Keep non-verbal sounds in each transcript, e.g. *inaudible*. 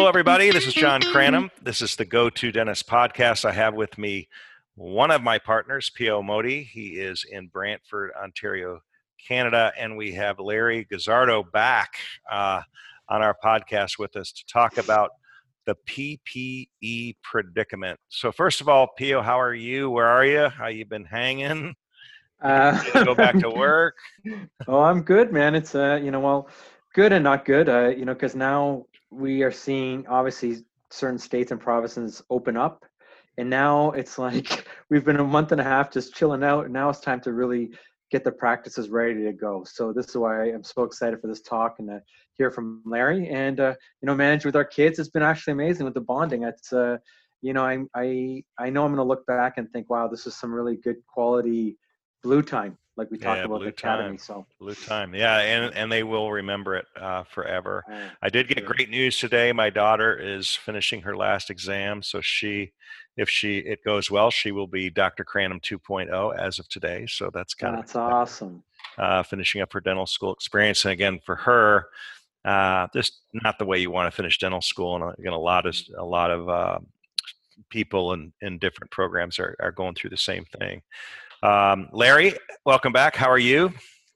Hello, everybody. This is John Cranham. This is the Go To Dentist podcast. I have with me one of my partners, Pio Modi. He is in Brantford, Ontario, Canada. And we have Larry Guzzardo back uh, on our podcast with us to talk about the PPE predicament. So, first of all, Pio, how are you? Where are you? How you been hanging? Uh, go back to *laughs* work. oh, I'm good, man. It's uh, you know, well, good and not good. Uh, you know, because now we are seeing obviously certain states and provinces open up, and now it's *laughs* like we've been a month and a half just chilling out, and now it's time to really get the practices ready to go. So this is why I'm so excited for this talk and to hear from Larry. And uh, you know, manage with our kids. It's been actually amazing with the bonding. It's uh, you know, I I I know I'm going to look back and think, wow, this is some really good quality blue time like we talked yeah, about the academy. Time. So blue time, yeah, and and they will remember it uh, forever. I did get great news today. My daughter is finishing her last exam, so she, if she it goes well, she will be Dr. Cranham 2.0 as of today. So that's kind that's of that's awesome. Uh, finishing up her dental school experience, and again for her, uh, just not the way you want to finish dental school, and again a lot of a lot of uh, people in, in different programs are, are going through the same thing. Um, Larry, welcome back. How are you?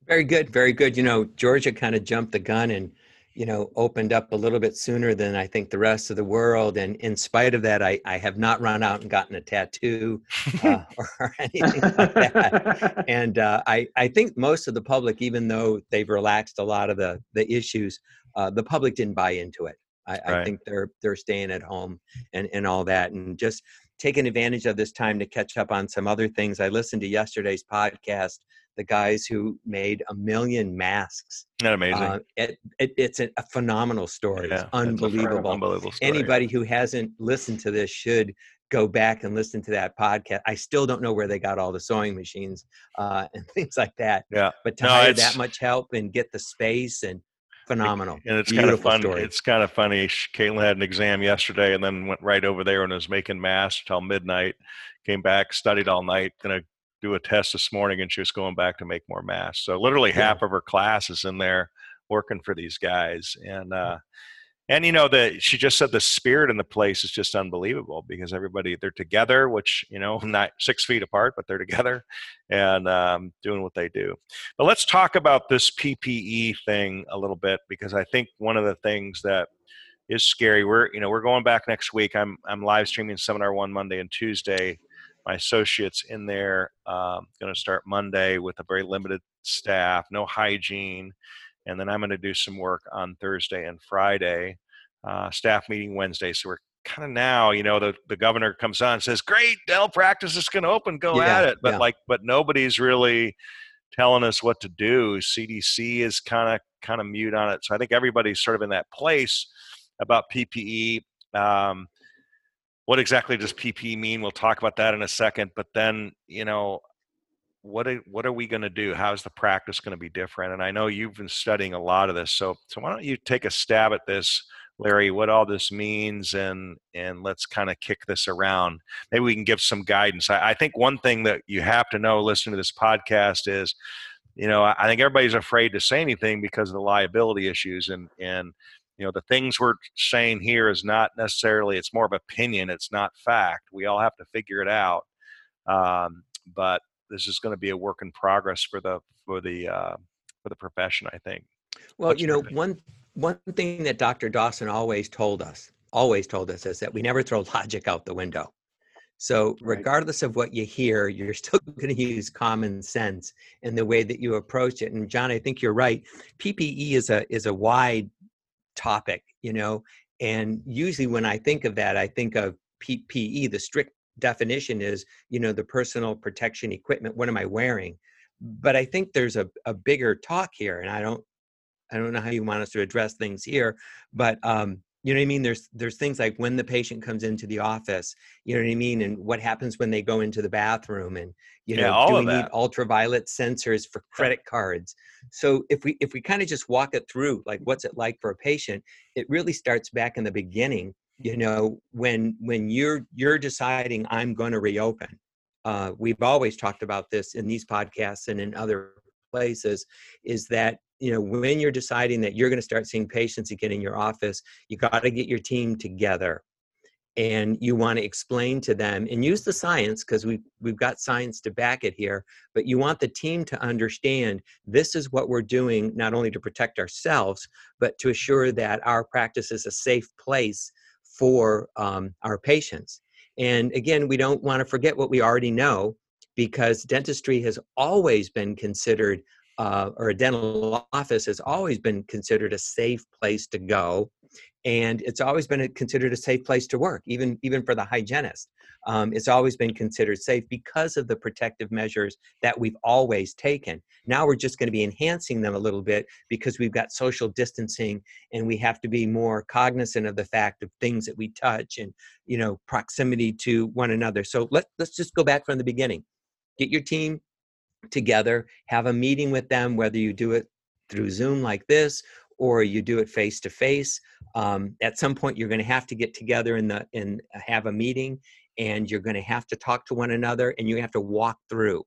Very good, very good. You know, Georgia kind of jumped the gun and you know opened up a little bit sooner than I think the rest of the world. And in spite of that, I, I have not run out and gotten a tattoo uh, *laughs* or anything like that. And uh, I I think most of the public, even though they've relaxed a lot of the the issues, uh, the public didn't buy into it. I, right. I, think they're they're staying at home and and all that, and just taken advantage of this time to catch up on some other things. I listened to yesterday's podcast, the guys who made a million masks. Isn't that amazing? Uh, it, it, it's a, a, phenomenal story. Yeah, it's unbelievable. unbelievable story. Anybody who hasn't listened to this should go back and listen to that podcast. I still don't know where they got all the sewing machines uh, *laughs* and things like that. Yeah. But to no, hire that much help and get the space and phenomenal. And it's Beautiful kind of fun. Story. It's kind of funny. Caitlin had an exam yesterday and then went right over there and was making masks till midnight. Came back, studied all night, gonna do a test this morning, and she was going back to make more masks. So literally half of her class is in there working for these guys. And uh, and you know that she just said the spirit in the place is just unbelievable because everybody they're together which you know *laughs* not six feet apart but they're together and um, doing what they do. But let's talk about this ppe thing a little bit because i think one of the things that is scary we're you know we're going back next week. I'm i'm live streaming seminar one monday and tuesday. My associates in there um, going to start monday with a very limited staff no hygiene and then I'm going to do some work on Thursday and Friday. Uh, staff meeting Wednesday. So we're kind of now, you know, the, the governor comes on and says, "Great, dental practice is going to open. Go yeah, at it." But yeah. like, but nobody's really telling us what to do. CDC is kind of kind of mute on it. So I think everybody's sort of in that place about PPE. Um, what exactly does PPE mean? We'll talk about that in a second. But then, you know, what are, what are we going to do? How's the practice going to be different? And I know you've been studying a lot of this, so so why don't you take a stab at this, Larry? What all this means, and and let's kind of kick this around. Maybe we can give some guidance. I, I think one thing that you have to know listening to this podcast is, you know, I think everybody's afraid to say anything because of the liability issues, and and you know the things we're saying here is not necessarily it's more of opinion it's not fact we all have to figure it out um, but this is going to be a work in progress for the for the uh, for the profession. I think. Well, What's you know, one one thing that Dr. Dawson always told us, always told us, is that we never throw *laughs* logic out the window. So, regardless of what you hear, you're *laughs* still going to use common sense in the way that you approach it. And John, I think you're right. PPE is a is a wide topic, you know, and usually when I think of that, I think of PPE, the strict definition is you know the personal protection equipment what am i wearing? But i think there's a, a bigger talk here and i don't i don't know how you want us to address things here but um you know what i mean? There's there's things like when the patient comes into the office you know what i mean? And what happens when they go into the bathroom and you know yeah, do we need ultraviolet sensors for credit cards? So if we if we kind of just walk it through like what's it like for a patient it really starts back in the beginning you know when when you're you're deciding i'm going to reopen uh, we've always talked about this in these podcasts and in other places is that you know when you're deciding that you're going to start seeing patients again in your office you got to get your team together and you want to explain to them and use the science because we we've got science to back it here but you want the team to understand this is what we're doing not only to protect ourselves but to assure that our practice is a safe place for um, our patients. And again we don't want to forget what we already know because dentistry has always been considered uh, or a dental office has always been considered a safe place to go and it's always been considered a safe place to work even even for the hygienist. Um, it's always been considered safe because of the protective measures that we've always taken. Now we're just going to be enhancing them a little bit because we've got social distancing and we have to be more cognizant of the fact of things that we touch and you know proximity to one another. So let, let's just go back from the beginning. Get your team together have a meeting with them whether you do it through zoom like this or you do it face to face at some point you're going to have to get together in the and have a meeting and you're going to have to talk to one another and you have to walk through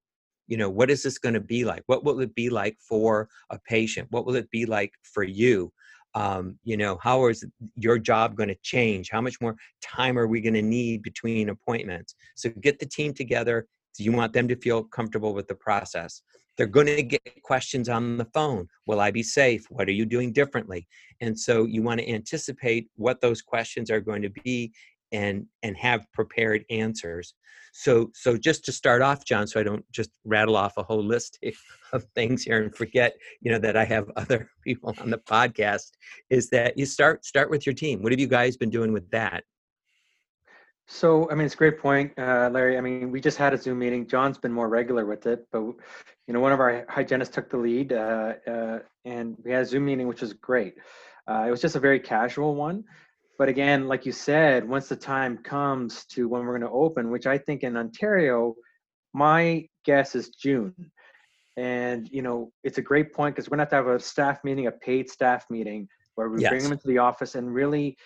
you know what is this going to be like? What will it be like for a patient? What will it be like for you? Um, you know how is your job going to change? How much more time are we going to need between appointments? So get the team together Do you want them to feel comfortable with the process they're going to get questions on the phone. Will i be safe? What are you doing differently? And so you want to anticipate what those questions are going to be and and have prepared answers. So so just to start off john so i don't just rattle off a whole list *laughs* of things here and forget you know that i have other *laughs* people on the podcast is that you start start with your team. What have you guys been doing with that so, I mean, it's a great point, uh, Larry. I mean, we just had a Zoom meeting. John's been more regular with it, but you know, one of our hygienists took the lead, uh, uh, and we had a Zoom meeting, which was great. Uh, it was just a very casual one, but again, like you said, once the time comes to when we're going to open, which I think in Ontario, my guess is June. And you know, it's a great point because we're going to have to have a staff meeting, a paid staff meeting, where we yes. bring them into the office and really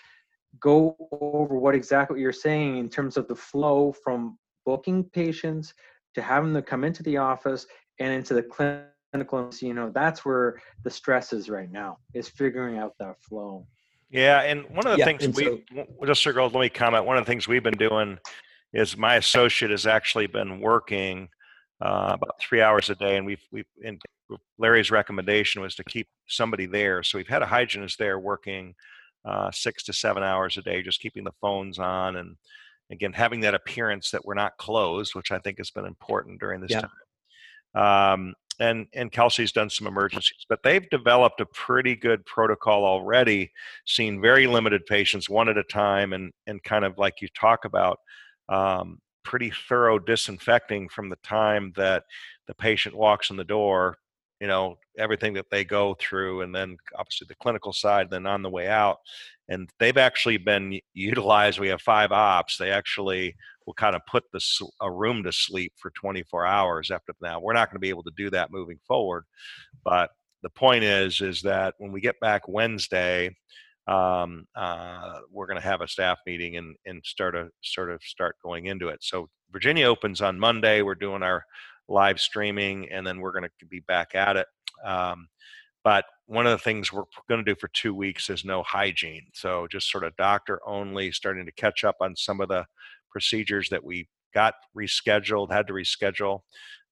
go over what exactly you're saying in terms of the flow from booking patients to having them come into the office and into the clinical you know that's where the stress is right now is figuring out that flow. Yeah and one of the yeah, things we so, just circle let me comment. One of the things we've been doing is my associate has actually been working uh, about three hours a day and we've we've in larry's recommendation was to keep somebody there. So we've had a hygienist there working uh, six to seven hours a day, just keeping the phones on and again having that appearance that we're not closed, which I think has been important during this yeah. time. Um, and and Kelsey's done some emergencies, but they've developed a pretty good protocol already, seen very limited patients one at a time, and and kind of like you talk about. Um, pretty thorough disinfecting from the time that the patient walks in the door you know everything that they go through and then obviously the clinical side then on the way out and they've actually been utilized we have five ops they actually will kind of put the a room to sleep for 24 hours after now we're not going to be able to do that moving forward but the point is is that when we get back wednesday um, uh, we're going to have a staff meeting and, and start a sort of start going into it. So virginia opens on monday we're doing our live streaming, and then we're going to be back at it. Um, but one of the things we're going to do for two weeks is no hygiene. So just sort of doctor only, starting to catch up on some of the procedures that we got rescheduled, had to reschedule,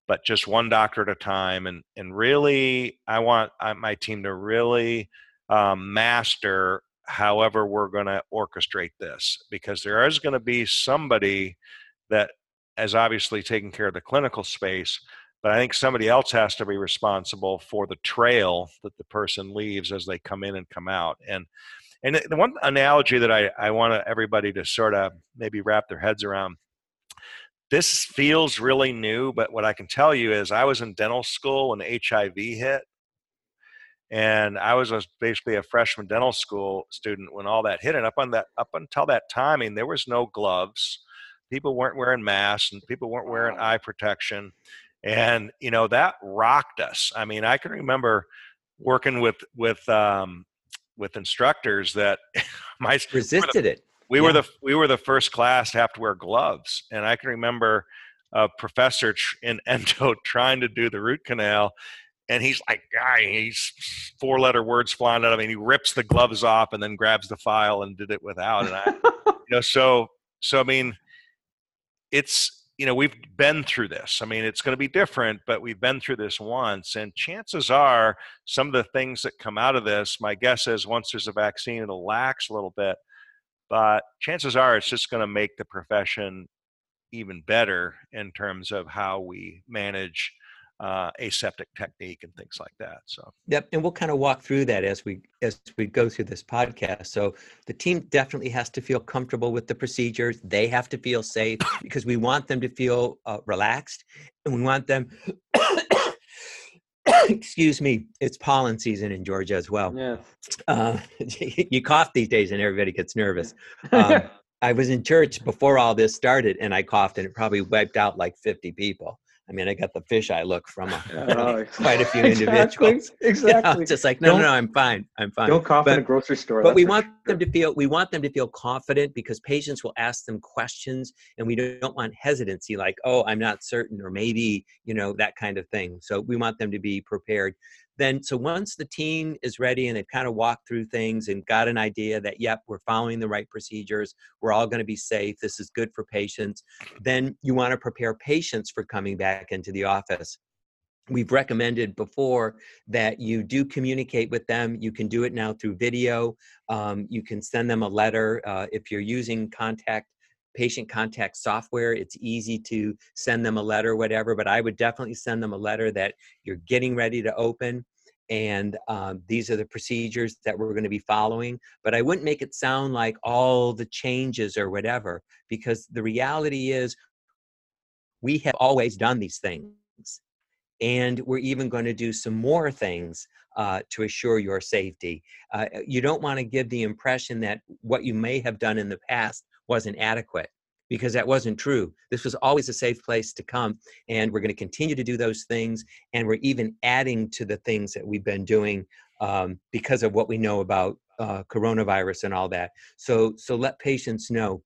but just one doctor at a time. And and really, I want my team to really um, master however we're going to orchestrate this because there is going to be somebody that as obviously taking care of the clinical space, but I think somebody else has to be responsible for the trail that the person leaves as they come in and come out. And and the one analogy that I, I want everybody to sort of maybe wrap their heads around this feels really new, but what I can tell you is I was in dental school when HIV hit. And I was a, basically a freshman dental school student when all that hit. And up on that, up until that timing, there was no gloves people weren't wearing masks and people weren't wearing eye protection and you know that rocked us i mean i can remember working with with um with instructors that *laughs* my resisted we it we yeah. were the we were the first class to have to wear gloves and i can remember a professor in *laughs* endo trying to do the root canal and he's like, guy, he's four letter words flying out of him. and He rips the gloves off and then grabs the file and did it without. And I, you know, *laughs* so so I mean, it's you know we've been through this. I mean, it's going to be different, but we've been through this once, and chances are some of the things that come out of this. My guess is once there's a vaccine, it'll lax a little bit, but chances are it's just going to make the profession even better in terms of how we manage uh, aseptic technique and things like that. So yep, and we'll kind of walk through that as we as we go through this podcast. So the team definitely has to feel comfortable with the procedures. They have to feel safe *coughs* because we want them to feel uh, relaxed, and we want them. *coughs* excuse me, it's pollen season in Georgia as well. Yeah. Uh, *laughs* you cough these days, and everybody gets nervous. Um, *laughs* I was in church before all this started, and I coughed, and it probably wiped out like 50 people. I mean, I got the fisheye look from a, *laughs* Oh, *laughs* quite a few exactly, individuals. *laughs* You know, Exactly. it's just like, no, no, Don't- no, I'm fine. I'm fine. Don't cough in a grocery store. but we want sure. them to feel we want them to feel confident because patients will ask them questions and we don't want hesitancy like oh i'm not certain or maybe you know that kind of thing so we want them to be prepared then so once the team is ready and they've kind of walked through things and got an idea that yep we're following the right procedures we're all going to be safe this is good for patients then you want to prepare patients for coming back into the office we've recommended before that you do communicate with them. You can do it now through video. Um, you can send them a letter. Uh, if you're using contact patient contact software, it's easy to send them a letter, whatever. But I would definitely send them a letter that you're getting ready to open. And um, these are the procedures that we're going to be following. But I wouldn't make it sound like all the changes or whatever, because the reality is we have always done these things and we're even going to do some more things uh, to assure your safety. Uh, you don't want to give the impression that what you may have done in the past wasn't adequate because that wasn't true. This was always a safe place to come, and we're going to continue to do those things, and we're even adding to the things that we've been doing um, because of what we know about uh, coronavirus and all that. So, so let patients know.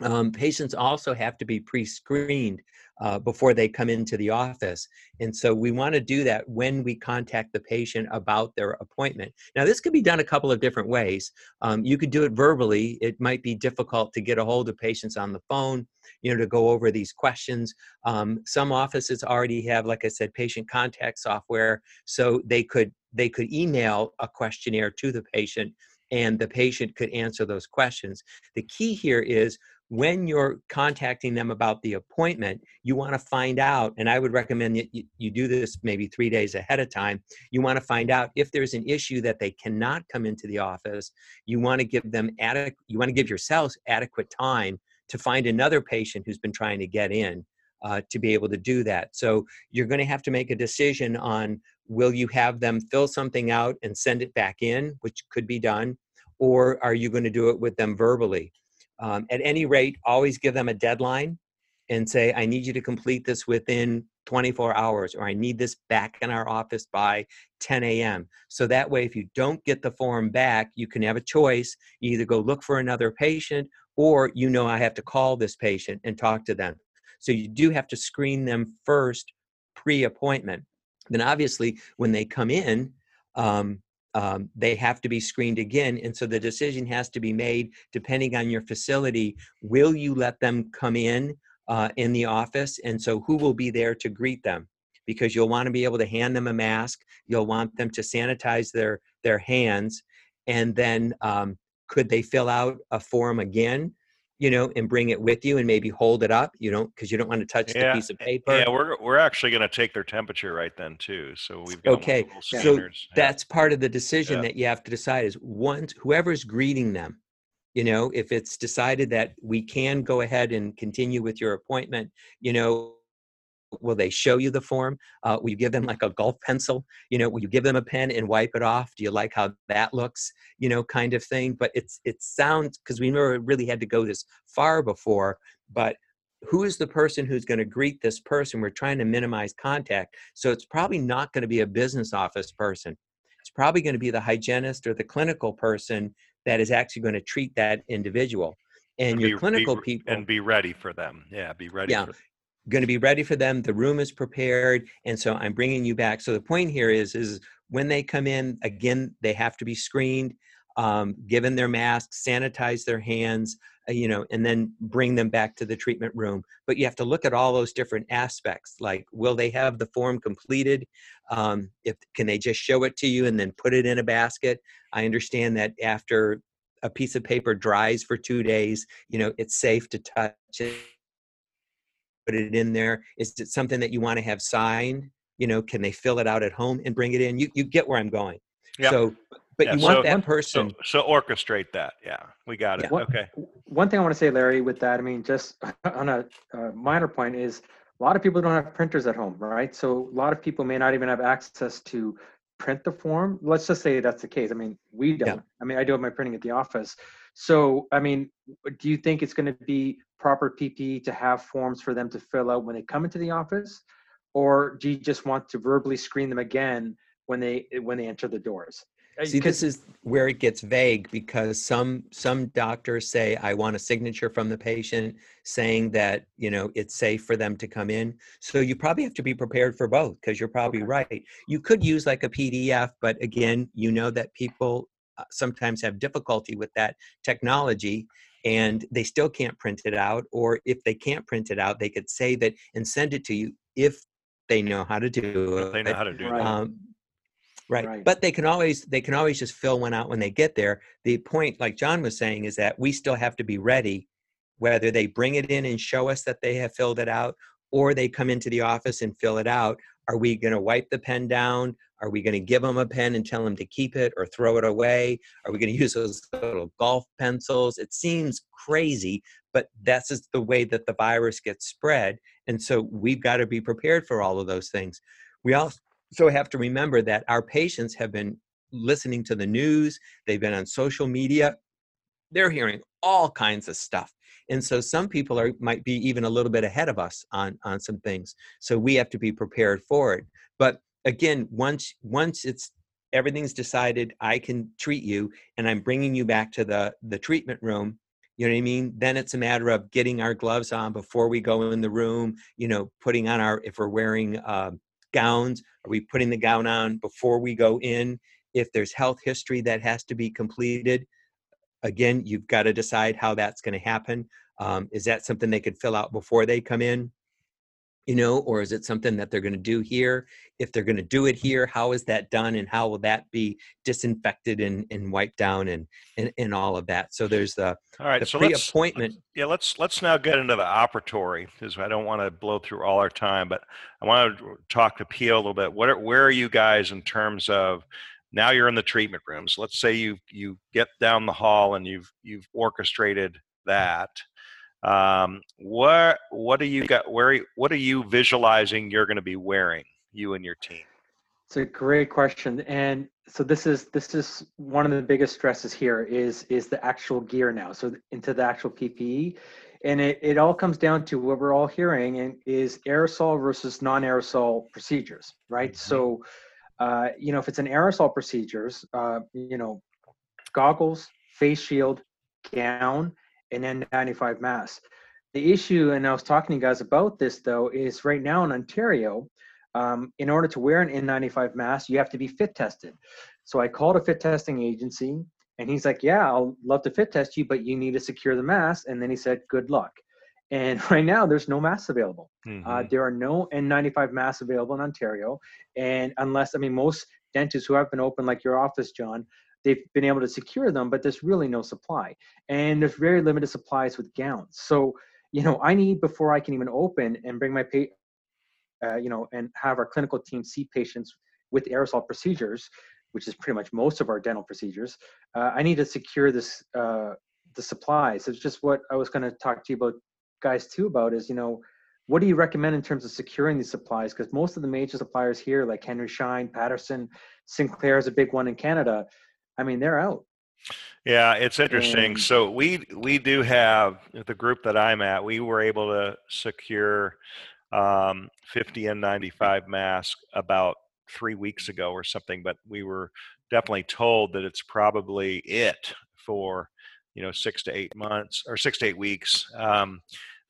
Um, patients also have to be pre-screened uh, before they come into the office. And so we want to do that when we contact the patient about their appointment. Now, this could be done a couple of different ways. Um, you could do it verbally. It might be difficult to get a hold of patients on the phone, you know, to go over these questions. Um, some offices already have, like I said, patient contact software, so they could they could email a questionnaire to the patient and the patient could answer those questions. The key here is when you're contacting them about the appointment, you want to find out, and I would recommend that you, do this maybe three days ahead of time. You want to find out if there's an issue that they cannot come into the office. You want to give them adequate, you want to give yourselves adequate time to find another patient who's been trying to get in uh, to be able to do that. So you're going to have to make a decision on will you have them fill something out and send it back in, which could be done, or are you going to do it with them verbally? Um, at any rate, always give them a deadline and say, I need you to complete this within 24 hours, or I need this back in our office by 10 a.m. So that way, if you don't get the form back, you can have a choice. You either go look for another patient, or you know, I have to call this patient and talk to them. So you do have to screen them first pre appointment. Then, obviously, when they come in, um, um, they have to be screened again. And so the decision has to be made depending on your facility. Will you let them come in uh, in the office? And so who will be there to greet them? Because you'll want to be able to hand them a mask. You'll want them to sanitize their their hands, and then um, could they fill out a form again? You know, and bring it with you, and maybe hold it up. You don't because you don't want to touch Yeah, the piece of eh, paper. Yeah, we're we're actually going to take their temperature right then too. So we've got Okay, so. Yeah. that's part of the decision Yeah. that you have to decide is once whoever's greeting them you know if it's decided that we can go ahead and continue with your appointment you know will they show you the form uh, will you give them like a golf pencil you know will you give them a pen and wipe it off do you like how that looks you know kind of thing but it's it sounds because we never really had to go this far before but who is the person who's going to greet this person we're trying to minimize contact so it's probably not going to be a business office person it's probably going to be the hygienist or the clinical person that is actually going to treat that individual and And your be- clinical be- people and be ready for them. Yeah, be ready. Yeah. Going to be ready for them. The room is prepared, and so I'm bringing you back. So the point here is, is when they come in, again, they have to be screened, um, given their masks, sanitize their hands, uh, you know, and then bring them back to the treatment room. But you have to look at all those different aspects, like will they have the form completed? Um, if can they just show it to you and then put it in a basket? I understand that after a piece of paper dries for two days, you know, it's safe to touch it put it in there? Is it something that you want to have signed? You know, can they fill it out at home and bring it in? You you get where I'm going. Yep. So, but Yeah, you want so- that person. So, so orchestrate that. Yeah, we got it. Yeah. Okay. One thing I want to say, Larry, with that, I mean, just *laughs* on a, uh minor point is a lot of people don't have printers at home, right? So a lot of people may not even have access to print the form. Let's just say that's the case. I mean, we don't. I mean, I do have my printing at the office. So, I mean, do you think it's going to be proper PPE to have forms for them to fill out when they come into the office, or do you just want to verbally screen them again when they when they enter the doors? See, this is where it gets vague because some some doctors say I want a signature from the patient saying that you know it's safe for them to come in. So you probably have to be prepared for both because you're probably Okay. right. You could use like a PDF, but again, you know that people uh, sometimes have difficulty with that technology and they still can't print it out or if they can't print it out they could say that and send it to you if they know how to do it they know how to do Right. that. um, right. Right. but they can always they can always just fill one out when they get there the point like john was saying is that we still have to be ready whether they bring it in and show us that they have filled it out or they come into the office and fill it out are we going to wipe the pen down are we going to give them a pen and tell them to keep it or throw it away? Are we going *laughs* to use those little golf pencils? It seems crazy but that's just the way that the virus gets spread and so we've got to be prepared for all of those things. We also have to remember that our patients have been listening to the news they've been on social media they're hearing all kinds of stuff and so some people are might be even a little bit ahead of us on on some things so we have to be prepared for it. But again once once it's everything's decided i can treat you and i'm bringing you back to the the treatment room you know what i mean? Then it's a matter of getting our gloves on before we go in the room you know putting on our if we're wearing um, gowns are we putting the gown on before we go in? If there's health history that has to be completed again you've got to decide how that's going to happen. Um, is that something they could fill out before they come in you know or is it something that they're going to do here if they're going to do it here how is that done and how will that be disinfected and, and wiped down and, and and all of that so there's the, All right. the so let's pre-appointment yeah let's let's now get into the operatory because I don't want to blow through all our time, but I want to talk to Pio a little bit. What are, where are you guys in terms of now you're in the treatment rooms? Let's say you you get down the hall and you've you've orchestrated that. Um, what what do you got? Where what are you visualizing you're going to be wearing? You and your team. It's a great question, and so this is this is one of the biggest stresses here is is the actual gear now. So into the actual PPE, and it, it all comes down to what we're all hearing and is aerosol versus non-aerosol procedures, right? Mhm. So, uh, you know, if it's an aerosol procedures, uh, you know, goggles, face shield, gown, and N95 mask. The issue, and I was talking to you guys about this though, is right now in Ontario, um, in order to wear an N95 mask, you have to be fit tested. So I called a fit testing agency, and he's like, "Yeah, I'll love to fit test you, but you need to secure the mask." And then he said, "Good luck." And *laughs* right now, there's no masks available. Uh, Mhm. there are no N95 masks available in Ontario, and unless I mean most dentists who have been open, like your office, John, they've been able to secure them, but there's really no supply, and there's very limited supplies with gowns. So you know, I need before I can even open and bring my pa- uh, you know, and have our clinical team see patients with aerosol procedures, which is pretty much most of our dental procedures. Uh, I need to secure this uh, the supplies. It's just what I was going to talk to you about, guys, too, about is you know, what do you recommend in terms of securing these supplies? Because most of the major suppliers here, like Henry Schein, Patterson, Sinclair is a big one in Canada. I mean, they're out. Yeah, it's interesting. And- So we we do have the group that I'm at. We were able to secure um, 50 N95 masks about three weeks ago or something, but we were definitely told that it's probably it for you know six to eight months or six to eight weeks. Um,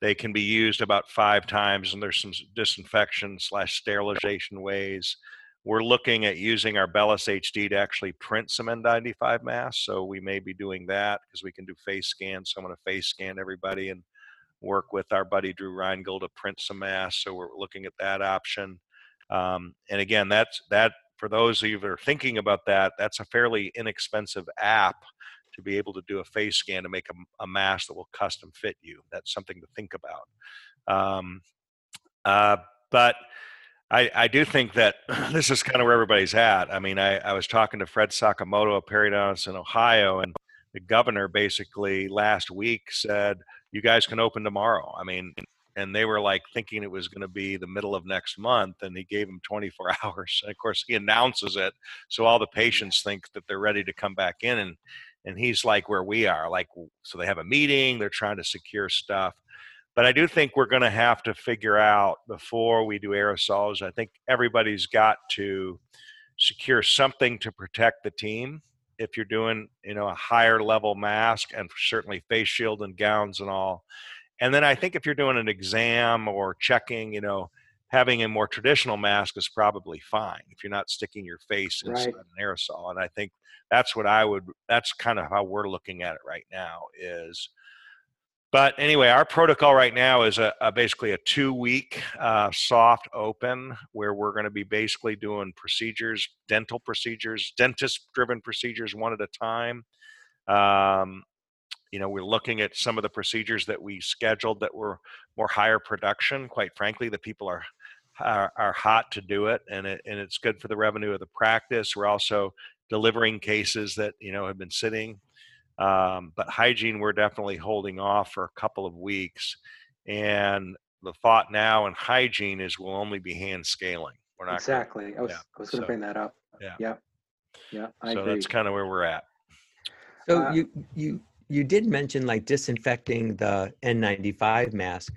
they can be used about five times, and there's some disinfection slash sterilization ways. We're looking at using our Bellis HD to actually print some N95 masks, so we may be doing that because we can do face scans. So I'm going to face scan everybody and work with our buddy Drew Reingold to print some masks. So we're looking at that option. Um, and again, that's that for those of you that are thinking about that. That's a fairly inexpensive app to be able to do a face scan to make a, a mask that will custom fit you. That's something to think about. Um, uh, but I, I, do think that *laughs* this is kind of where everybody's at. I mean, I, I was talking to Fred Sakamoto of Periodontists in Ohio, and the governor basically last week said, "You guys can open tomorrow." I mean, and they were like thinking it was going to be the middle of next month, and he gave them 24 *laughs* hours. And of course, he announces it, so all the patients think that they're ready to come back in, and and he's like where we are like so they have a meeting they're trying to secure stuff but i do think we're going to have to figure out before we do aerosols i think everybody's got to secure something to protect the team if you're doing you know a higher level mask and certainly face shield and gowns and all and then i think if you're doing an exam or checking you know having a more traditional mask is probably fine if you're not sticking your face inside right. an aerosol and i think that's what I would. That's kind of how we're looking at it right now. Is but anyway, our protocol right now is a, a basically a two-week uh, soft open where we're going to be basically doing procedures, dental procedures, dentist-driven procedures, one at a time. Um, you know, we're looking at some of the procedures that we scheduled that were more higher production. Quite frankly, the people are are, are hot to do it, and it, and it's good for the revenue of the practice. We're also delivering cases that you know have been sitting. Um, but hygiene, we're definitely holding off for a couple of weeks. And the thought now in hygiene is we'll only be hand scaling. We're not exactly. Gonna, I was, yeah. Was going to so, bring that up. Yeah. Yeah. Yeah. I so agree. that's kind of where we're at. So uh, you you you did mention like disinfecting the N95 mask.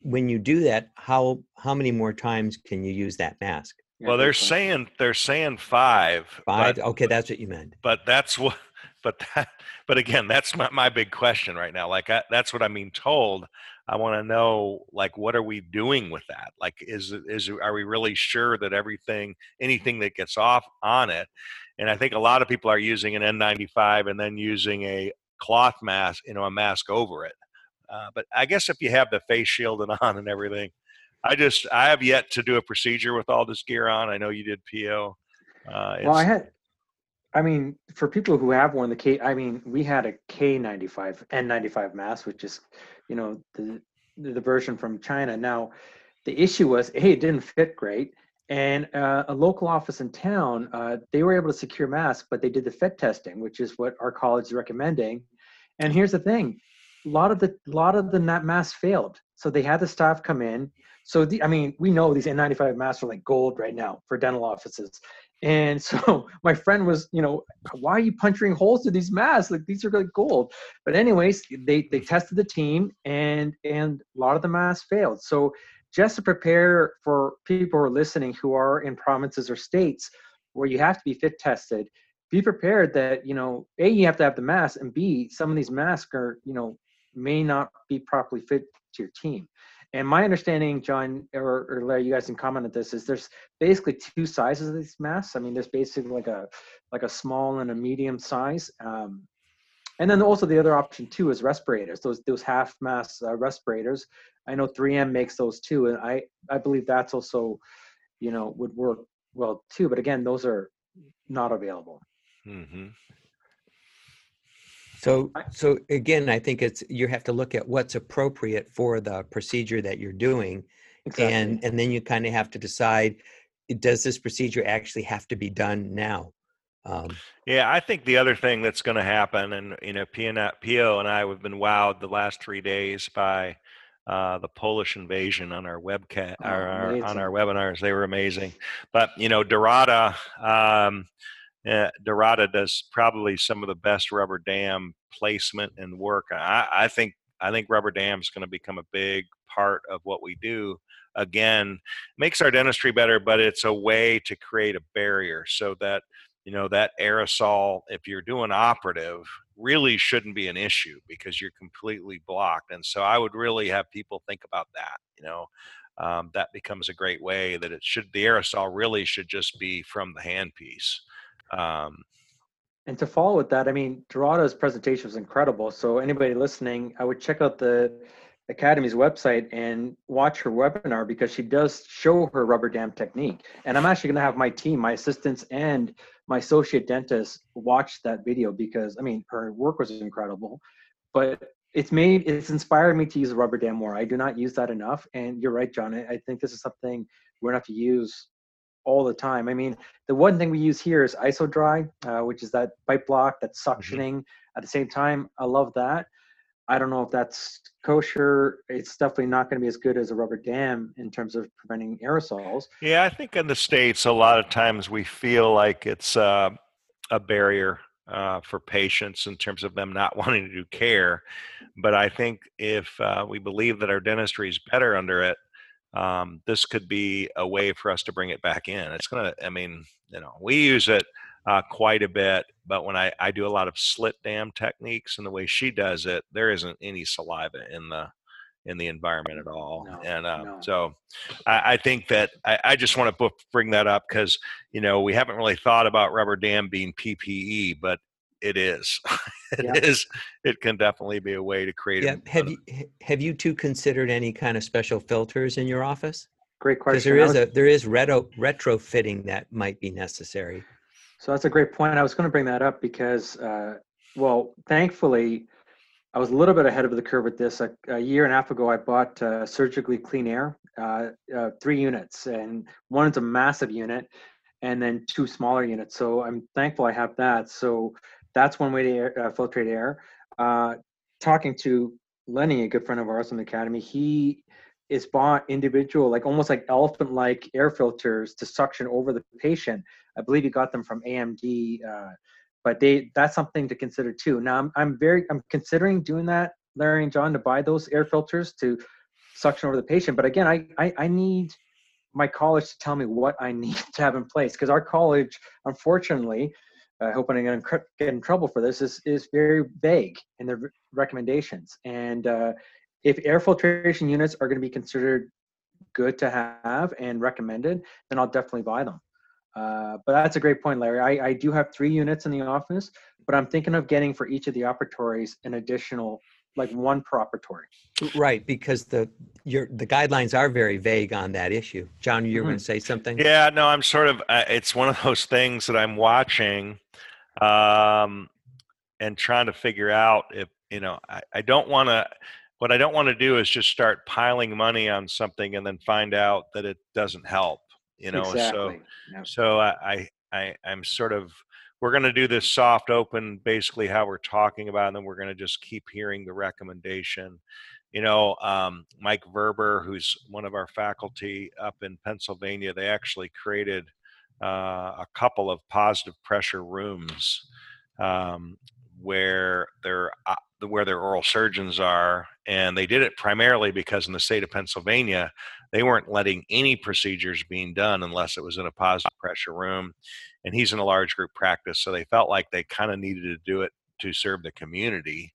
When you do that, how how many more times can you use that mask? well, they're saying they're saying five. Five. But, okay, that's what you meant. But that's what. But that. *laughs* But again, that's my, my big question right now. Like I, that's what I'm being told. I want to know, like, what are we doing with that? Like, is is are we really sure that everything, anything that gets off on it? And I think a lot of people are using an N95 and then using a cloth mask, you know, a mask over it. Uh, but I guess if you have the face shield and *laughs* on and everything, I just I have yet to do a procedure with all this gear on. I know you did Pio. Uh, well, I had. I mean, for people who have worn the K, I mean, we had a K95 N95 mask, which is, you know, the the version from China. Now, the issue was, hey, it didn't fit great, and uh, a local office in town, uh, they were able to secure masks, but they did the fit testing, which is what our college is recommending. And here's the thing: a lot of the lot of the masks failed, so they had the staff come in so the, I mean, we know these N95 masks are like gold right now for dental offices. And so *laughs* my friend was, you know, why are you puncturing holes to these masks? Like these are like gold. But anyways, they they tested the team and and a lot of the masks failed. So just to prepare for people who are listening who are in provinces or states where you have to be fit tested, be prepared that, you know, A, you have to have the mask and B, some of these masks are, you know, may not be properly fit to your team. And my understanding, John or, or Larry, you guys can comment on this, is there's basically two sizes of these masks. I mean, there's basically like a like a small and a medium size. Um, and then also the other option too is respirators. Those those half mask uh, respirators. I know 3M makes those too, and I I believe that's also, you know, would work well too. But again, those are not available. Mm-hmm. So, so again, I think it's you have to look at what's appropriate for the procedure that you're doing, exactly. and and then you kind of have to decide does this procedure actually have to be done now. Um, yeah, I think the other thing that's going to happen, and you know, Pio and I have been wowed the last three days by uh, the Polish invasion on our webcast, oh, our, on our webinars. They were amazing. But you know, Dorota, um, uh, Dorota does probably some of the best rubber dam placement and work. I, I think I think rubber dam is going to become a big part of what we do. Again, makes our dentistry better, but it's a way to create a barrier so that you know that aerosol if you're doing operative really shouldn't be an issue because you're completely blocked and so i would really have people think about that you know um, that becomes a great way that it should the aerosol really should just be from the handpiece um, and to follow with that i mean Dorota's presentation was incredible so anybody listening i would check out the Academy's website and watch her webinar because she does show her rubber dam technique. And I'm actually going to have my team, my assistants, and my associate dentist watch that video because I mean her work was incredible, but it's made it's inspired me to use rubber dam more. I do not use that enough, and you're right, John. I, think this is something we're going to have to use all the time. I mean, the one thing we use here is IsoDry, uh, which is that bite block that's mm-hmm. suctioning mm-hmm. at the same time. I love that. I don't know if that's kosher. It's definitely not going to be as good as a rubber dam in terms of preventing aerosols. Yeah, I think in the states, a lot of times we feel like it's uh, a barrier uh, for patients in terms of them not *laughs* wanting to do care. But I think if uh, we believe that our dentistry is better under it, um, this could be a way for us to bring it back in. It's going to, I mean, you know, we use it uh, quite a bit. But when I, I do a lot of slit dam techniques and the way she does it, there isn't any saliva in the in the environment at all. No, and uh, no. so I, I, think that I, I just want to bring that up because you know we haven't really thought about rubber dam being PPE, but it is. *laughs* it yeah. is. It can definitely be a way to create. Yeah. A, have you have you two considered any kind of special filters in your office? Great question. Because there is was, a there is retro retrofitting that might be necessary. So that's a great point. I was going to bring that up because, uh, well, thankfully, I was a little bit ahead of the curve with this. A, a year and a half ago, I bought uh, Surgically Clean Air, uh, uh, three units, and one is a massive unit, and then two smaller units. So I'm thankful I have that. So that's one way to air, uh, filtrate air. Uh, talking to Lenny, a good friend of ours in the academy, he is bought individual, like almost like elephant-like air filters to suction over the patient. I believe he got them from AMD, uh, but they that's something to consider too. Now I'm I'm very I'm considering doing that, Larry and John, to buy those air filters to suction over the patient. But again, I I, I need my college to tell me what I *laughs* need to have in place because our college, unfortunately, I hope I'm going to get in trouble for this, is, is very vague in their recommendations. And uh, if air filtration units are going to be considered good to have and recommended, then I'll definitely buy them. Uh, but that's a great point, Larry. I, I do have three units in the office, but I'm thinking of getting for each of the operatories an additional, like one per operatory. Right, because the your the guidelines are very vague on that issue. John, you were mm-hmm. going to say something? Yeah, no, I'm sort of. Uh, it's one of those things that I'm watching, um, and trying to figure out if you know. I, I don't want to what I don't want to do is just start piling money on something and then find out that it doesn't help. You know, exactly. so yep. so I, I I'm sort of we're going to do this soft open, basically how we're talking about, and then we're going to just keep hearing the recommendation. You know, um, Mike Verber, who's one of our faculty up in Pennsylvania, they actually created uh, a couple of positive pressure rooms um, where they're uh, where their oral surgeons are, and they did it primarily because in the state of Pennsylvania, they weren't letting any procedures being done unless it was in a positive pressure room. And he's in a large group practice, so they felt like they kind of needed to do it to serve the community.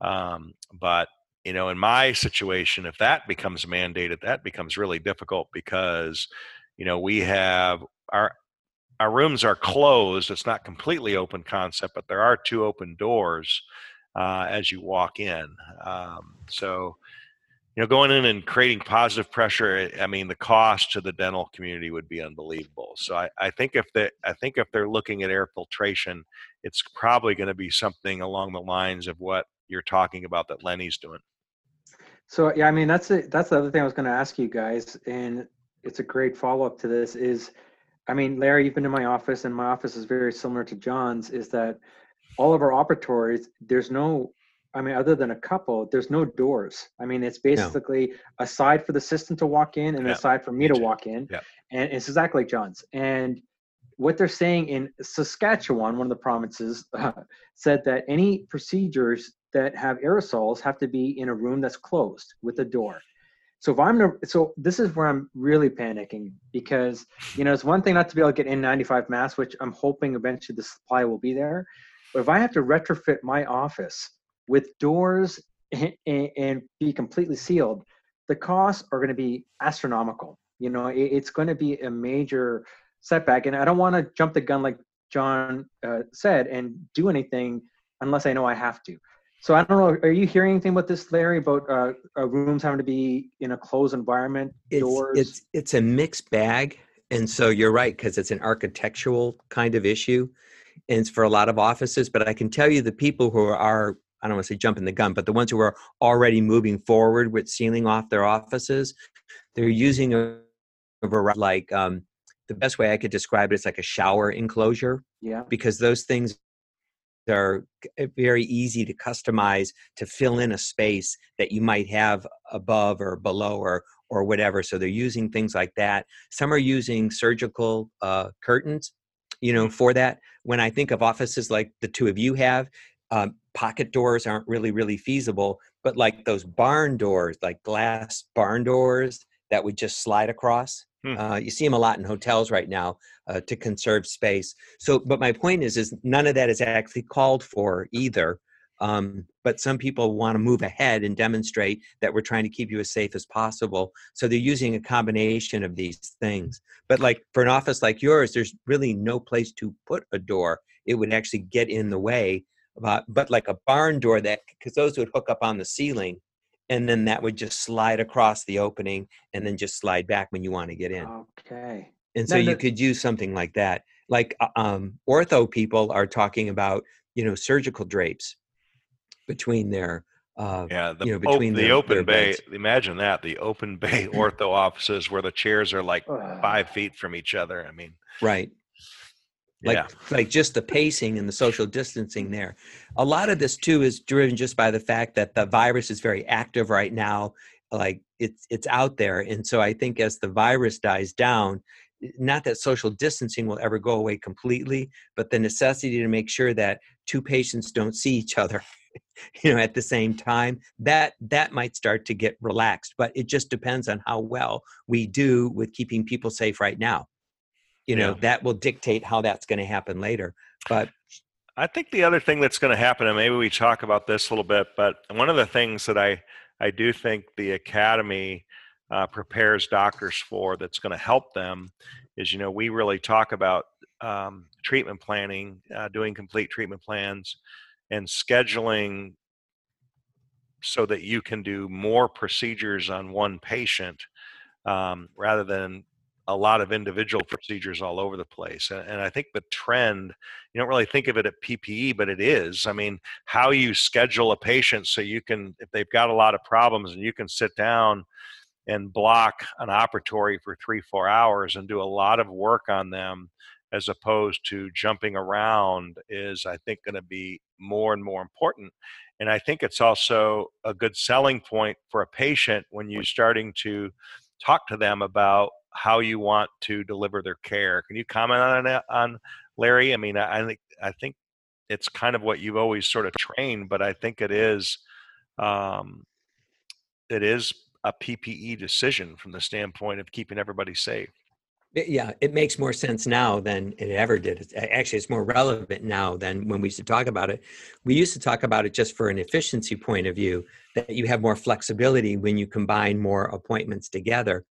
Um, but you know, in my situation, if that becomes mandated, that becomes really difficult because you know we have our our rooms are closed. It's not completely open concept, but there are two open doors uh, as you walk in. Um, so, you know, going in and creating positive pressure, eh, I mean, the cost to the dental community would be unbelievable. So I, I think if they, I think if they're looking at air filtration, it's probably going to be something along the lines of what you're talking about that Lenny's doing. So yeah, I mean that's a, that's the other thing I was going to ask you guys, and it's a great follow up to this. Is I mean, Larry, you've been in my office, and my office is very similar to John's. Is that all of our operatories, there's no, I mean, other than a couple, there's no doors. I mean, it's basically no. a side for the system to walk in and yeah. a side for me to walk in. Yeah. And it's exactly like John's. And what they're saying in Saskatchewan, one of the provinces, uh, *laughs* said that any procedures that have aerosols have to be in a room that's closed with a door. So if I'm so this is where I'm really panicking because you know it's one thing not to be able to get N95 masks, which I'm hoping eventually the supply will be there. But if I have to retrofit my office with doors and, and be completely sealed, the costs are going to be astronomical. You know, it, it's going to be a major setback, and I don't want to jump the gun like John uh, said and do anything unless I know I have to. So I don't know. Are you hearing anything about this, Larry? About uh, uh, rooms having to be in a closed environment, it's, doors? It's it's a mixed bag, and so you're right because it's an architectural kind of issue, and it's for a lot of offices. But I can tell you, the people who are I don't want to say jumping the gun, but the ones who are already moving forward with sealing off their offices, they're using a, a variety like um, the best way I could describe it is like a shower enclosure. Yeah. Because those things are eh, very easy to customize to fill in a space that you might have above or below or or whatever. So they're using things like that. Some are using surgical uh, curtains, you know, for that. When I think of offices like the two of you have, um, pocket doors aren't really really feasible. But like those barn doors, like glass barn doors that would just slide across. Hmm. Uh, you see them a lot in hotels right now uh, to conserve space. So, but my point is, is none of that is actually called for either. Um, but some people want to move ahead and demonstrate that we're trying to keep you as safe as possible. So they're using a combination of these things. But like for an office like yours, there's really no place to put a door. It would actually get in the way. But, but like a barn door that because those would hook up on the ceiling and then that would just slide across the opening and then just slide back when you want to get in. Okay. And so you could use something like that. Like uh, um, ortho people are talking about, you know, surgical drapes between their uh, yeah, the, you know, between op- the, open bay. Beds. Imagine that the open bay *laughs* ortho offices where the chairs are like five feet from each other. I mean, right like yeah. like just the pacing and the social distancing there. A lot of this too is driven just by the fact that the virus is very active right now. Like it's it's out there. And so i think as the virus dies down not that social distancing will ever go away completely but the necessity to make sure that two patients don't see each other *laughs* you know at the same time that that might start to get relaxed. But it just depends on how well we do with keeping people safe right now you know yeah. that will dictate how that's going to happen later but i think the other thing that's going to happen and maybe we talk about this a little bit but one of the things that i i do think the academy uh, prepares doctors for that's going to help them is you know we really talk about um, treatment planning uh, doing complete treatment plans and scheduling so that you can do more procedures on one patient um, rather than a lot of individual procedures all over the place. And, and, I think the trend, you don't really think of it at PPE, but it is. I mean, how you schedule a patient so you can, if they've got a lot of problems and you can sit down and block an operatory for three, four hours and do a lot of work on them as opposed to jumping around is, I think, going to be more and more important. And I think it's also a good selling point for a patient when you're starting to talk to them about how you want to deliver their care. Can you comment on that, on Larry? I mean, I, think I think it's kind of what you've always sort of trained, but I think it is um, it is a PPE decision from the standpoint of keeping everybody safe. Yeah, it makes more sense now than it ever did. Actually, it's more relevant now than when we used to talk about it. We used to talk about it just for an efficiency point of view, that you have more flexibility when you combine more appointments together.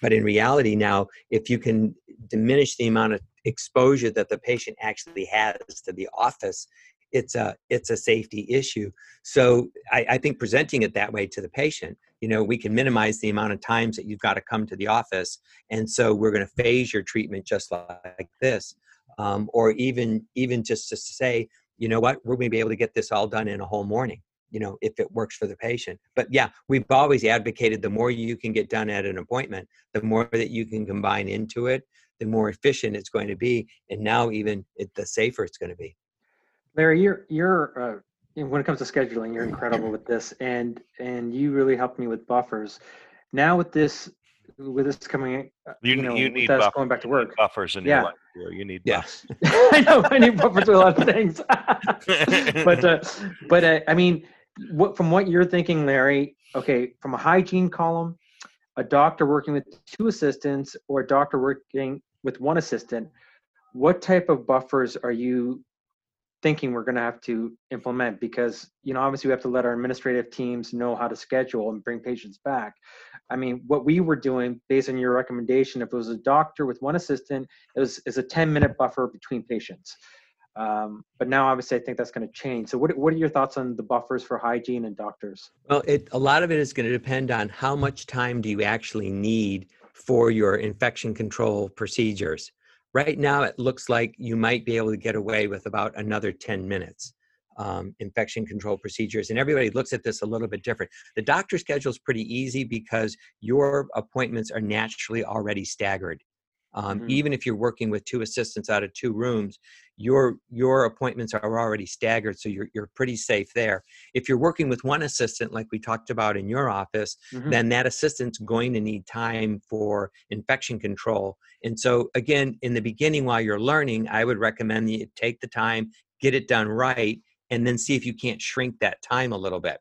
But in reality, now, if you can diminish the amount of exposure that the patient actually has to the office, it's a it's a safety issue. So I, I think presenting it that way to the patient, you know, we can minimize the amount of times that you've got to come to the office, and so we're going to phase your treatment just like this, um, or even even just to say, you know what, we're going to be able to get this all done in a whole morning you know if it works for the patient. But yeah we've always advocated the more you can get done at an appointment the more that you can combine into it the more efficient it's going to be and now even it, the safer it's going to be. Larry you're you're uh, when it comes to scheduling you're incredible with this and and you really helped me with buffers. Now with this with this coming uh, you, you know you need buff- going back to work. buffers in yeah. your life you need yes yeah. *laughs* i know i need buffers with a lot of things. *laughs* But uh, but uh, i mean what from what you're thinking, Larry? Okay, from a hygiene column, a doctor working with two assistants or a doctor working with one assistant, what type of buffers are you thinking we're going to have to implement? Because, you know, obviously we have to let our administrative teams know how to schedule and bring patients back. I mean, what we were doing based on your recommendation, if it was a doctor with one assistant, it was is a 10 minute buffer between patients. Um, but now, obviously, I think that's going to change. So, what what are your thoughts on the buffers for hygiene and doctors? Well, it a lot of it is going to depend on how much time do you actually need for your infection control procedures. Right now, it looks like you might be able to get away with about another 10 minutes. Um, infection control procedures, and everybody looks at this a little bit different. The doctor schedule is pretty easy because your appointments are naturally already staggered. Um, mm-hmm. Even if you're working with two assistants out of two rooms, your your appointments are already staggered, so you're you're pretty safe there. If you're working with one assistant, like we talked about in your office, mm-hmm. then that assistant's going to need time for infection control. And so, again, in the beginning, while you're learning, I would recommend you take the time, get it done right, and then see if you can't shrink that time a little bit.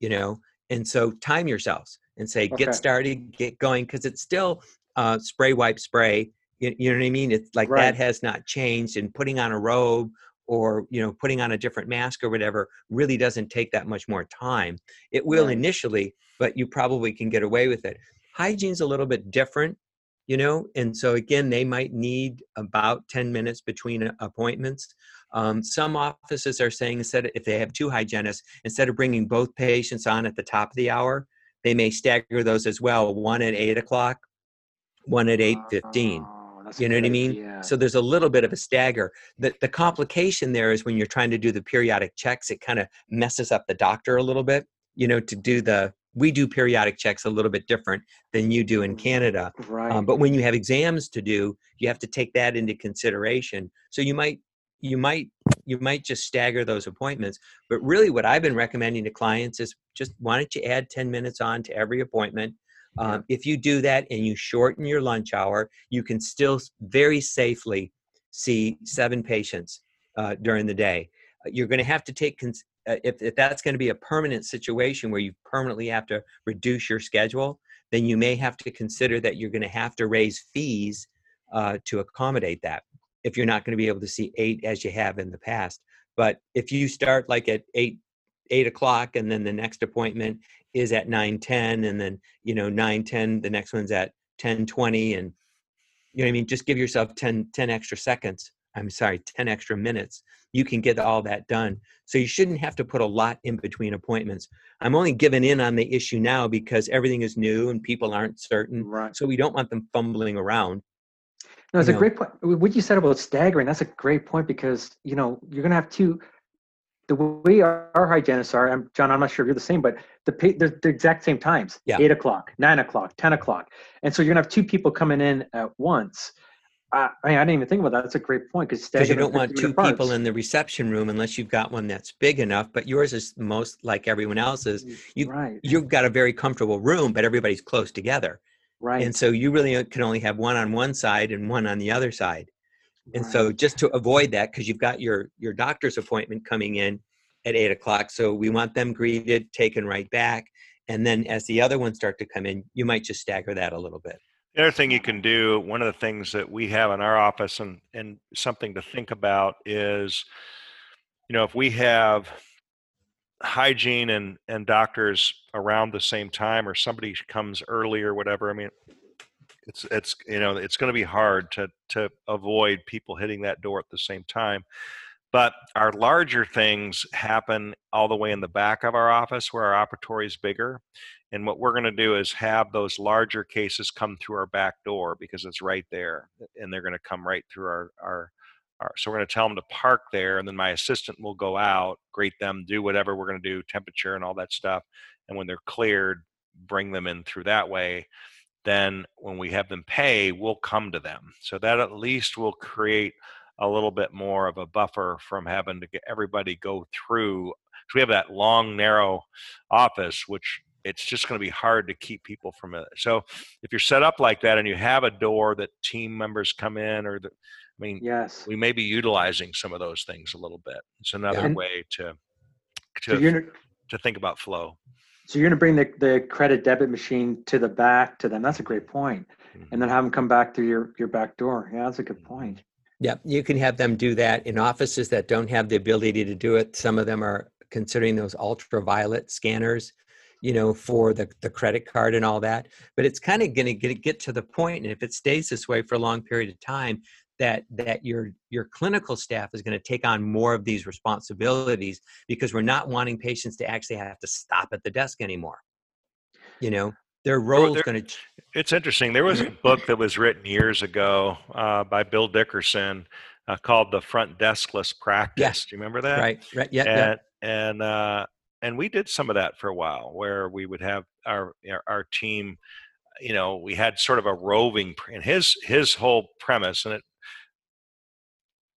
You know, and so time yourselves and say, okay. get started, get going, because it's still uh, spray wipe spray you, you know what i mean it's like right. that has not changed and putting on a robe or you know putting on a different mask or whatever really doesn't take that much more time it will right. initially but you probably can get away with it hygiene's a little bit different you know and so again they might need about 10 minutes between appointments um, some offices are saying instead if they have two hygienists instead of bringing both patients on at the top of the hour they may stagger those as well one at 8 o'clock one at 8.15 oh, you know what i mean idea. so there's a little bit of a stagger the, the complication there is when you're trying to do the periodic checks it kind of messes up the doctor a little bit you know to do the we do periodic checks a little bit different than you do in canada right. Um, but when you have exams to do you have to take that into consideration so you might you might you might just stagger those appointments but really what i've been recommending to clients is just why don't you add 10 minutes on to every appointment um, if you do that and you shorten your lunch hour, you can still very safely see seven patients uh, during the day. Uh, you're going to have to take, cons- uh, if, if that's going to be a permanent situation where you permanently have to reduce your schedule, then you may have to consider that you're going to have to raise fees uh, to accommodate that if you're not going to be able to see eight as you have in the past. But if you start like at eight eight o'clock and then the next appointment is at 9:10 and then you know 9:10 the next one's at 10:20 and you know what I mean just give yourself 10 10 extra seconds I'm sorry 10 extra minutes you can get all that done so you shouldn't have to put a lot in between appointments I'm only giving in on the issue now because everything is new and people aren't certain right. so we don't want them fumbling around no, it's a know. great point. What you said about staggering, that's a great point because, you know, you're going to have two, the way our, our hygienists are, I'm, John, I'm not sure if you're the same, but the they're the exact same times. Yeah. Eight o'clock, nine o'clock, ten o'clock, and so you're gonna have two people coming in at once. I, I didn't even think about that. That's a great point because you don't want two people in the reception room unless you've got one that's big enough. But yours is most like everyone else's. Mm, you right. you've got a very comfortable room, but everybody's close together. Right. And so you really can only have one on one side and one on the other side. And right. so just to avoid that, because you've got your your doctor's appointment coming in, at eight o'clock. So we want them greeted, taken right back. And then as the other ones start to come in, you might just stagger that a little bit. The other thing you can do, one of the things that we have in our office and, and something to think about is, you know, if we have hygiene and, and doctors around the same time or somebody comes early or whatever, I mean, it's it's you know it's going to be hard to to avoid people hitting that door at the same time but our larger things happen all the way in the back of our office where our operatory is bigger. And what we're going to do is have those larger cases come through our back door because it's right there. And they're going to come right through our, our, so we're going to tell them to park there. And then my assistant will go out, greet them, do whatever we're going to do, temperature and all that stuff. And when they're cleared, bring them in through that way then when we have them pay, we'll come to them. So that at least will create a little bit more of a buffer from having to get everybody go through. So we have that long, narrow office, which it's just going to be hard to keep people from it. So if you're set up like that and you have a door that team members come in, or the, I mean, yes, we may be utilizing some of those things a little bit. It's another yeah. way to to so to think about flow. So you're going to bring the, the credit debit machine to the back to them. That's a great point. Mm-hmm. And then have them come back through your, your back door. Yeah, that's a good mm-hmm. point. Yeah, you can have them do that in offices that don't have the ability to do it. Some of them are considering those ultraviolet scanners, you know, for the, the credit card and all that. But it's kind of going to get get to the point, and if it stays this way for a long period of time, that that your your clinical staff is going to take on more of these responsibilities because we're not wanting patients to actually have to stop at the desk anymore. You know, their role is going to. It's interesting. There was a *clears throat* book that was written years ago uh, by Bill Dickerson uh, called "The Front Deskless Practice." Yes. Do you remember that? Right. Right. Yeah. and yeah. and uh, and we did some of that for a while, where we would have our our, our team. You know, we had sort of a roving, and his his whole premise, and it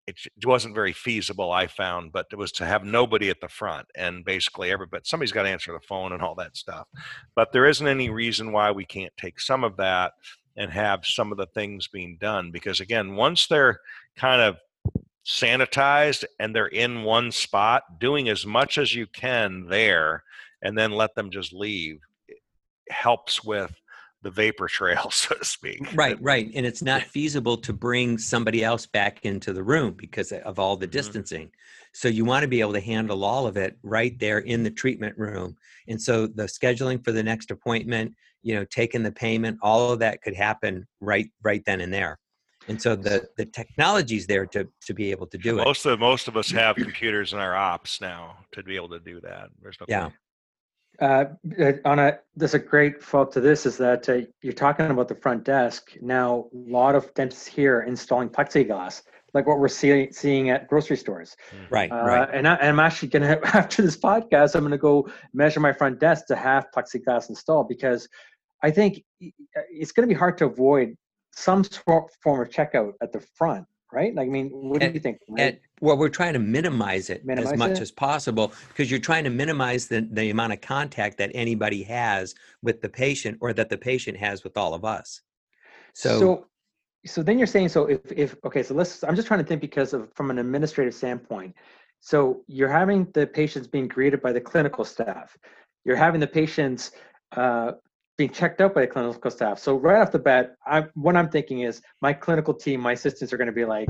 it wasn't very feasible i found but it was to have nobody at the front and basically everybody somebody's got to answer the phone and all that stuff. But there isn't any reason why we can't take some of that and have some of the things being done because again once they're kind of sanitized and they're in one spot doing as much as you can there and then let them just leave helps with the vapor trail, *laughs* so to speak. Right, right. And it's not feasible to bring somebody else back into the room because of all the mm-hmm. distancing. Mm-hmm. So you want to be able to handle all of it right there in the treatment room. And so the scheduling for the next appointment, you know, taking the payment, all of that could happen right right then and there. And so the the technology's there to to be able to do most it. Most of most of us have computers in our ops now to be able to do that. There's no yeah. Uh, uh, on a there's a great follow to this is that uh, you're talking about the front desk. Now a lot of dentists here installing plexiglass like what we're seeing seeing at grocery stores. Mm. right uh, right. and, I, am actually gonna *laughs* after this podcast i'm gonna go measure my front desk to have plexiglass installed because i think it's gonna be hard to avoid some form of checkout at the front right? Like, I mean, what do and, you think? And, well, we're trying to minimize it minimize as much it? as possible because you're trying to minimize the, the amount of contact that anybody has with the patient or that the patient has with all of us. So, so, so then you're saying, so if, if, okay, so let's, I'm just trying to think because of, from an administrative standpoint. So you're having the patients being greeted by the clinical staff. You're having the patients uh, being checked out by the clinical staff. So right off the bat, I, what I'm thinking is my clinical team, my assistants are going to be like,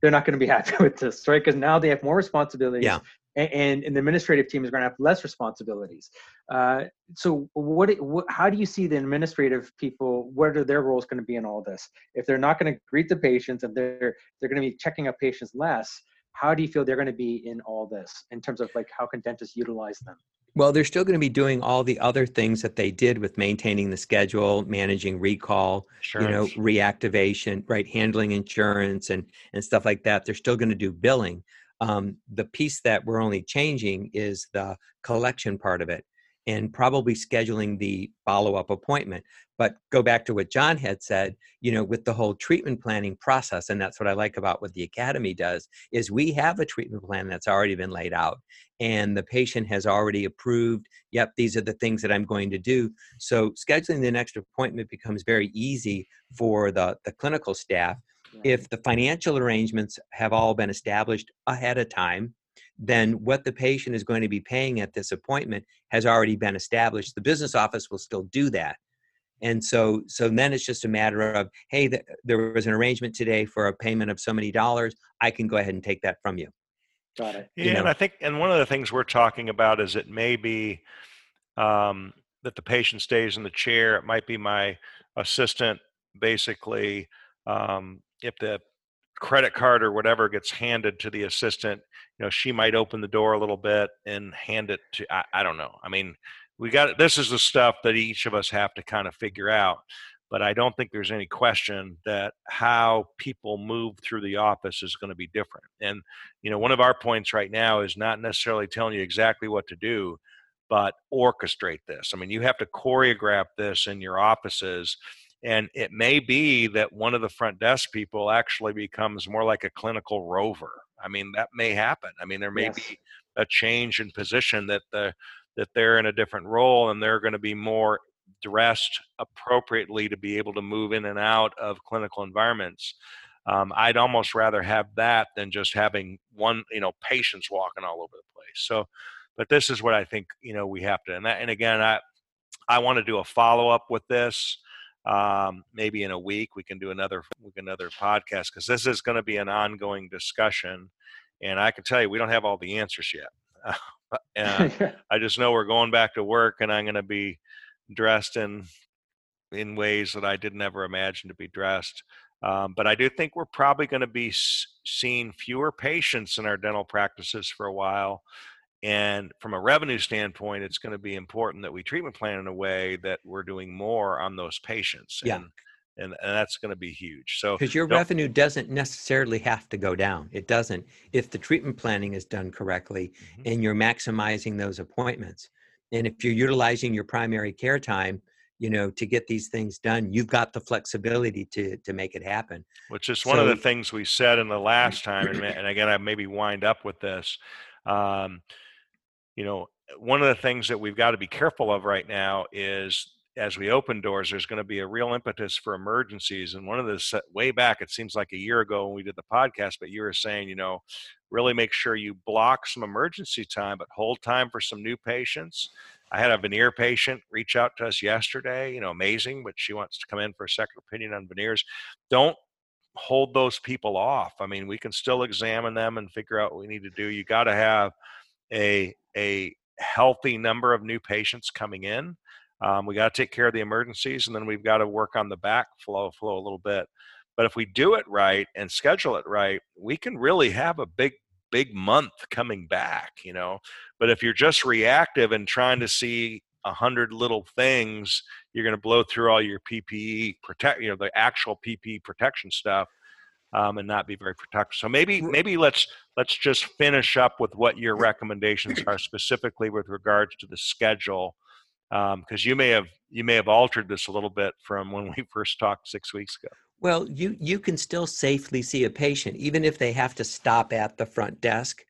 they're not going to be *laughs* happy with this, right? Because now they have more responsibilities. Yeah. And, and the administrative team is going to have less responsibilities. Uh, so, what, what, how do you see the administrative people? What are their roles going to be in all this? If they're not going to greet the patients, and they're they're going to be checking up patients less, how do you feel they're going to be in all this in terms of like how can dentists utilize them? Well, they're still going to be doing all the other things that they did with maintaining the schedule, managing recall, you know, reactivation, right, handling insurance and and stuff like that. They're still going to do billing. Um, the piece that we're only changing is the collection part of it and probably scheduling the follow-up appointment. But go back to what john had said you know with the whole treatment planning process and that's what i like about what the academy does is we have a treatment plan that's already been laid out and the patient has already approved yep these are the things that i'm going to do. So scheduling the next appointment becomes very easy for the the clinical staff if the financial arrangements have all been established ahead of time then what the patient is going to be paying at this appointment has already been established. The business office will still do that. And so, so then it's just a matter of, hey, th- there was an arrangement today for a payment of so many dollars. I can go ahead and take that from you. Got it. Yeah, you know? and I think, and one of the things we're talking about is it may be um, that the patient stays in the chair. It might be my assistant, basically, um, if the credit card or whatever gets handed to the assistant, you know, she might open the door a little bit and hand it to, I, I don't know. I mean, we got, this is the stuff that each of us have to kind of figure out. But I don't think there's any question that how people move through the office is going to be different. And, you know, one of our points right now is not necessarily telling you exactly what to do, but orchestrate this. I mean, you have to choreograph this in your offices and it may be that one of the front desk people actually becomes more like a clinical rover i mean that may happen i mean there may yes. be a change in position that the that they're in a different role and they're going to be more dressed appropriately to be able to move in and out of clinical environments um, i'd almost rather have that than just having one you know patients walking all over the place so but this is what I think you know we have to. And that, and again, I I want to do a follow up with this. Um, maybe in a week we can do another another podcast because this is going to be an ongoing discussion. And I can tell you, we don't have all the answers yet. *laughs* and *laughs* I just know we're going back to work, and I'm going to be dressed in in ways that I didn't ever imagine to be dressed. Um, but I do think we're probably going to be s- seeing fewer patients in our dental practices for a while. And from a revenue standpoint, it's going to be important that we treatment plan in a way that we're doing more on those patients. Yeah. And, and, and that's going to be huge. So, Because your revenue doesn't necessarily have to go down. It doesn't if the treatment planning is done correctly Mhm. and you're maximizing those appointments. And if you're utilizing your primary care time, you know, to get these things done, you've got the flexibility to to make it happen. which is one of the things we said in the *clears throat* last time and, and again i maybe wind up with this um, you know eh, one of the things that we've got to be careful of right now is as we open doors there's going to be a real impetus for emergencies and one of the way back it seems like a year ago when we did the podcast but you were saying you know really make sure you block some emergency time but hold time for some new patients i had a veneer patient reach out to us yesterday you know amazing but she wants to come in for a second opinion on veneers don't hold those people off. I mean, we can still examine them and figure out what we need to do. You got to have a a healthy number of new patients coming in. Um, we got to take care of the emergencies, and then we've got to work on the backflow flow a little bit. But if we do it right and schedule it right, we can really have a big big month coming back. You know, but if you're just reactive and trying to see a hundred little things, you're going to blow through all your PPE protect, you know, the actual PPE protection stuff, um, and not be very protective. So maybe maybe let's let's just finish up with what your recommendations *clears throat* are specifically with regards to the schedule, because you may have you may have altered this a little bit from when we first talked six weeks ago. Well, you you can still safely see a patient even if they have to stop at the front desk.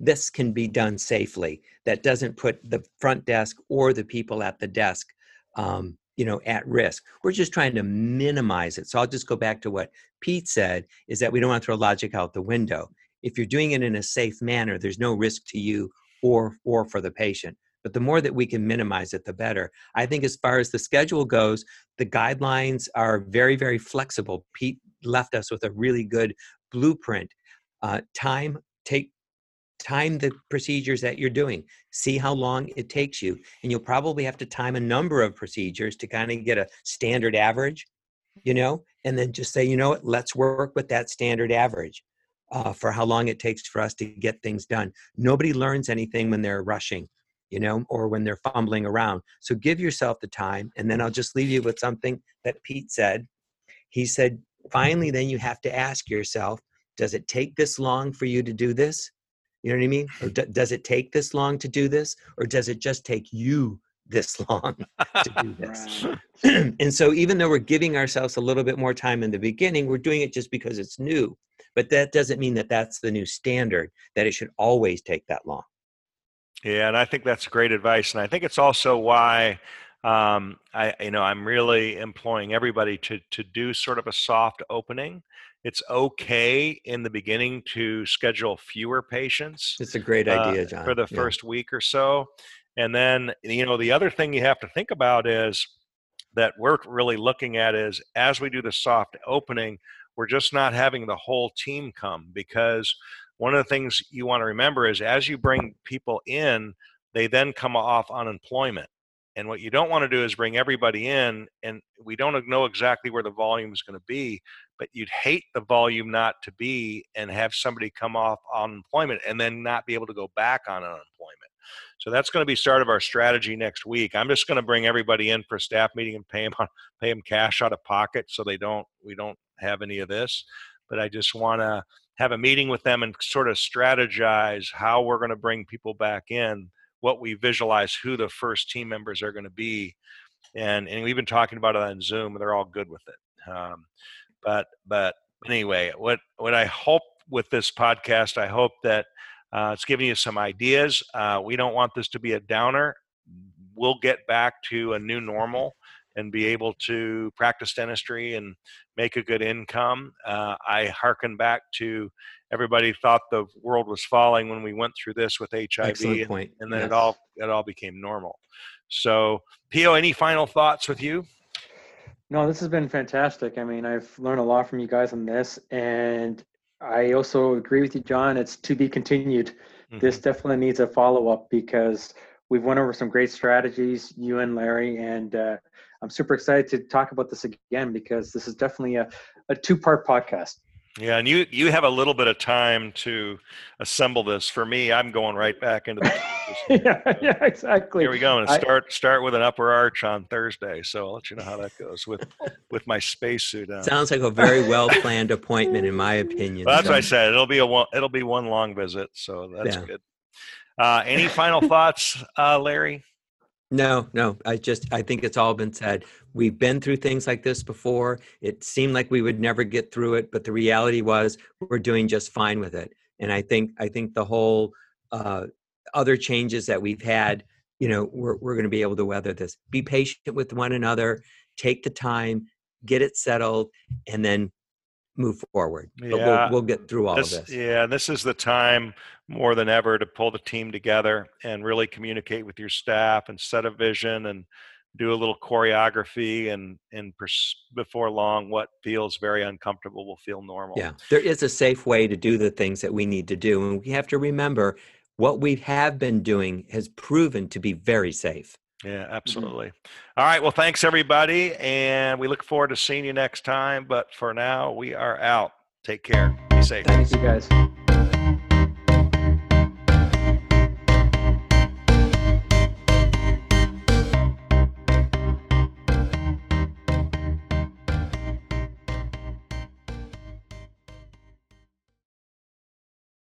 This can be done safely. That doesn't put the front desk or the people at the desk, um, you know, at risk. We're just trying to minimize it. So I'll just go back to what Pete said: is that we don't want to throw logic out the window. If you're doing it in a safe manner, there's no risk to you or or for the patient. But the more that we can minimize it, the better. I think as far as the schedule goes, the guidelines are very very flexible pete left us with a really good blueprint uh, time take time the procedures that you're doing see how long it takes you and you'll probably have to time a number of procedures to kind of get a standard average you know and then just say you know what let's work with that standard average uh, for how long it takes for us to get things done nobody learns anything when they're rushing you know, or when they're fumbling around. So give yourself the time. And then I'll just leave you with something that Pete said. He said, finally, then you have to ask yourself, does it take this long for you to do this? You know what I mean? Or d- does it take this long to do this? Or does it just take you this *laughs* long to do *laughs* this? Right. *clears throat* and so even though we're giving ourselves a little bit more time in the beginning, we're doing it just because it's new. But that doesn't mean that that's the new standard, that it should always take that long. Yeah, and I think that's great advice, and I think it's also why um, I, you know, I'm really employing everybody to to do sort of a soft opening. It's okay in the beginning to schedule fewer patients It's a great uh, idea, John. for the Yeah. first week or so, and then you know the other thing you have to think about is that we're really looking at is as we do the soft opening, we're just not having the whole team come because one of the things you want to remember is as you bring people in, they then come off unemployment. And what you don't want to do is bring everybody in, and we don't know exactly where the volume is going to be, but you'd hate the volume not to be and have somebody come off unemployment and then not be able to go back on unemployment. So that's going to be start of our strategy next week. I'm just going to bring everybody in for a staff meeting and pay them *laughs* pay them cash out of pocket so they don't we don't have any of this. But I just want to have a meeting with them and sort of strategize how we're going to bring people back in, what we visualize who the first team members are going to be, and and we've been talking about it on Zoom. and They're all good with it. Um, but but anyway, what what I hope with this podcast, I hope that uh, it's giving you some ideas. Uh, we don't want this to be a downer. We'll get back to a new normal and be able to practice dentistry and make a good income. Uh, I hearken back to everybody thought the world was falling when we went through this with HIV, Excellent and, point. and then Yes. it all it all became normal. So, Pio, any final thoughts with you? No, this has been fantastic. I mean, I've learned a lot from you guys on this, and I also agree with you, John. It's to be continued. This definitely needs a follow up because we've went over some great strategies, you and Larry, and uh, I'm super excited to talk about this again because this is definitely a, a two part podcast. Yeah, and you you have a little bit of time to assemble this. For me, I'm going right back into the. *laughs* yeah, yeah, exactly. Here we go, and I- start start with an upper arch on Thursday. So I'll let you know how that goes with with my spacesuit on. Sounds like a very well planned appointment, in my opinion. Well, that's what I said. It'll be a one. It'll be one long visit. So that's Yeah. good. Uh, any final *laughs* thoughts, uh, Larry? No, no. I just I think it's all been said. We've been through things like this before. It seemed like we would never get through it, but the reality was we're doing just fine with it. And I think I think the whole uh, other changes that we've had, you know, we're we're going to be able to weather this. Be patient with one another. Take the time, get it settled, and then move forward. But Yeah. we'll we'll get through all This, of this. yeah, this is the time more than ever to pull the team together and really communicate with your staff and set a vision and do a little choreography and and pers- before long what feels very uncomfortable will feel normal Yeah, there is a safe way to do the things that we need to do. And we have to remember what we have been doing has proven to be very safe. Yeah, Mm-hmm. absolutely. All right. Well, thanks everybody. And we look forward to seeing you next time. But for now, we are out. Take care. Be safe. Thank you guys.